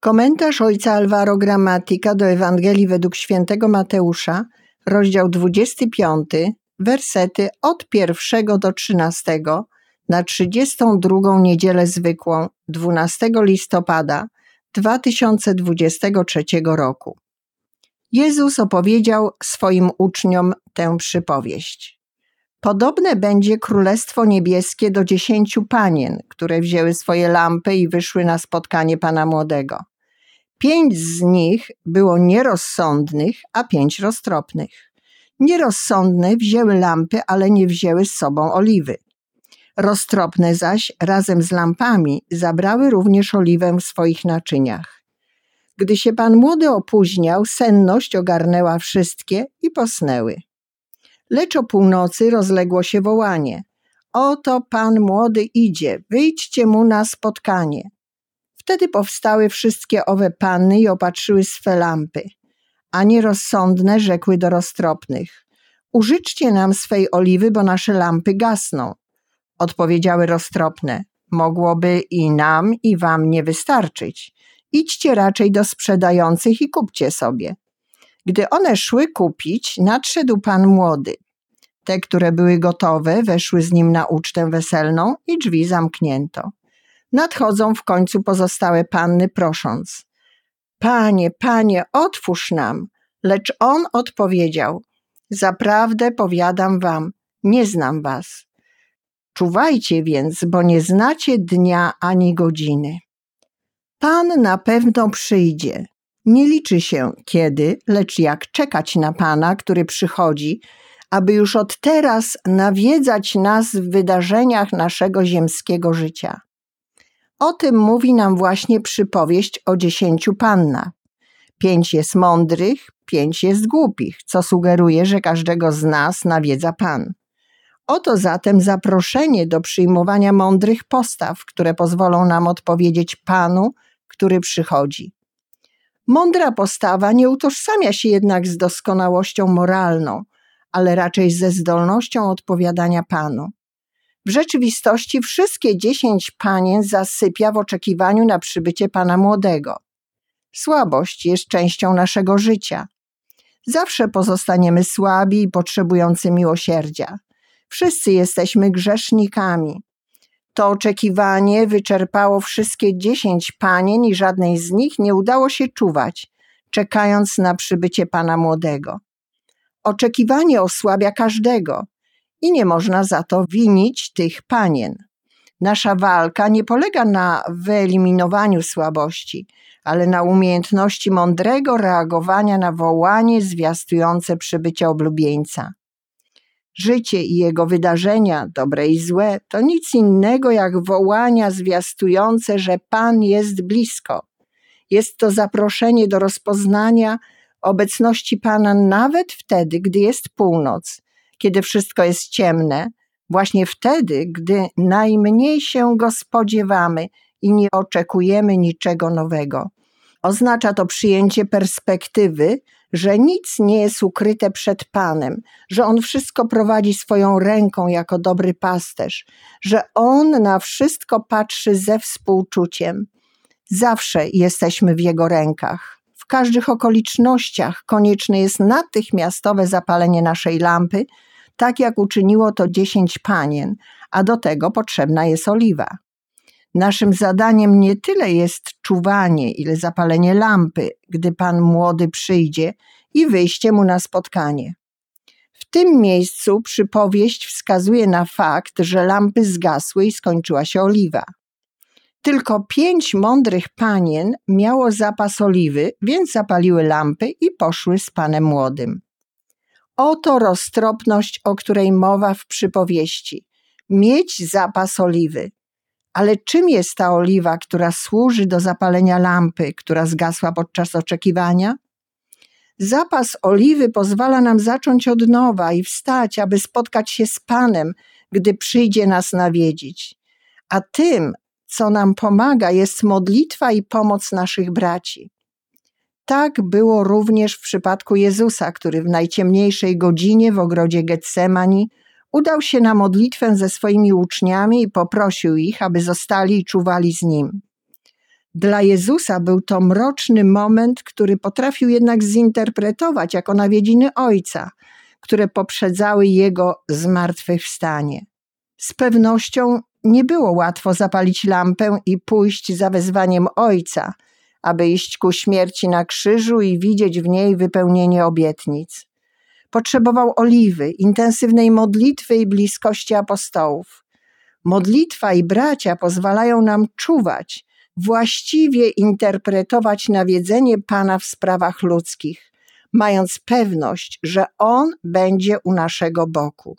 Komentarz ojca Alvaro Gramatika do Ewangelii według świętego Mateusza, rozdział 25, wersety od pierwszego do 13 na 32 niedzielę zwykłą 12 listopada 2023 roku. Jezus opowiedział swoim uczniom tę przypowieść. Podobne będzie Królestwo Niebieskie do dziesięciu panien, które wzięły swoje lampy i wyszły na spotkanie Pana Młodego. Pięć z nich było nierozsądnych, a pięć roztropnych. Nierozsądne wzięły lampy, ale nie wzięły z sobą oliwy. Roztropne zaś razem z lampami zabrały również oliwę w swoich naczyniach. Gdy się pan młody opóźniał, senność ogarnęła wszystkie i posnęły. Lecz o północy rozległo się wołanie: Oto pan młody idzie, wyjdźcie mu na spotkanie. Wtedy powstały wszystkie owe panny i opatrzyły swe lampy, a nierozsądne rzekły do roztropnych: Użyczcie nam swej oliwy, bo nasze lampy gasną. Odpowiedziały roztropne: Mogłoby i nam, i wam nie wystarczyć. Idźcie raczej do sprzedających i kupcie sobie. Gdy one szły kupić, nadszedł pan młody. Te, które były gotowe, weszły z nim na ucztę weselną i drzwi zamknięto. Nadchodzą w końcu pozostałe panny, prosząc: Panie, panie, otwórz nam. Lecz on odpowiedział: Zaprawdę powiadam wam, nie znam was. Czuwajcie więc, bo nie znacie dnia ani godziny. Pan na pewno przyjdzie. Nie liczy się kiedy, lecz jak czekać na Pana, który przychodzi, aby już od teraz nawiedzać nas w wydarzeniach naszego ziemskiego życia. O tym mówi nam właśnie przypowieść o dziesięciu pannach. Pięć jest mądrych, pięć jest głupich, co sugeruje, że każdego z nas nawiedza Pan. Oto zatem zaproszenie do przyjmowania mądrych postaw, które pozwolą nam odpowiedzieć Panu, który przychodzi. Mądra postawa nie utożsamia się jednak z doskonałością moralną, ale raczej ze zdolnością odpowiadania Panu. W rzeczywistości wszystkie dziesięć panien zasypia w oczekiwaniu na przybycie Pana Młodego. Słabość jest częścią naszego życia. Zawsze pozostaniemy słabi i potrzebujący miłosierdzia. Wszyscy jesteśmy grzesznikami. To oczekiwanie wyczerpało wszystkie dziesięć panien i żadnej z nich nie udało się czuwać, czekając na przybycie Pana Młodego. Oczekiwanie osłabia każdego i nie można za to winić tych panien. Nasza walka nie polega na wyeliminowaniu słabości, ale na umiejętności mądrego reagowania na wołanie zwiastujące przybycie oblubieńca. Życie i jego wydarzenia, dobre i złe, to nic innego jak wołania zwiastujące, że Pan jest blisko. Jest to zaproszenie do rozpoznania obecności Pana nawet wtedy, gdy jest północ, kiedy wszystko jest ciemne, właśnie wtedy, gdy najmniej się go spodziewamy i nie oczekujemy niczego nowego. Oznacza to przyjęcie perspektywy, że nic nie jest ukryte przed Panem, że On wszystko prowadzi swoją ręką jako dobry pasterz, że On na wszystko patrzy ze współczuciem. Zawsze jesteśmy w Jego rękach. W każdych okolicznościach konieczne jest natychmiastowe zapalenie naszej lampy, tak jak uczyniło to dziesięć panien, a do tego potrzebna jest oliwa. Naszym zadaniem nie tyle jest czuwanie, ile zapalenie lampy, gdy Pan młody przyjdzie i wyjście mu na spotkanie. W tym miejscu przypowieść wskazuje na fakt, że lampy zgasły i skończyła się oliwa. Tylko pięć mądrych panien miało zapas oliwy, więc zapaliły lampy i poszły z panem młodym. Oto roztropność, o której mowa w przypowieści. Mieć zapas oliwy. Ale czym jest ta oliwa, która służy do zapalenia lampy, która zgasła podczas oczekiwania? Zapas oliwy pozwala nam zacząć od nowa i wstać, aby spotkać się z Panem, gdy przyjdzie nas nawiedzić. A tym, co nam pomaga, jest modlitwa i pomoc naszych braci. Tak było również w przypadku Jezusa, który w najciemniejszej godzinie w ogrodzie Getsemani udał się na modlitwę ze swoimi uczniami i poprosił ich, aby zostali i czuwali z nim. Dla Jezusa był to mroczny moment, który potrafił jednak zinterpretować jako nawiedziny Ojca, które poprzedzały Jego zmartwychwstanie. Z pewnością nie było łatwo zapalić lampę i pójść za wezwaniem Ojca, aby iść ku śmierci na krzyżu i widzieć w niej wypełnienie obietnic. Potrzebował oliwy, intensywnej modlitwy i bliskości apostołów. Modlitwa i bracia pozwalają nam czuwać, właściwie interpretować nawiedzenie Pana w sprawach ludzkich, mając pewność, że On będzie u naszego boku.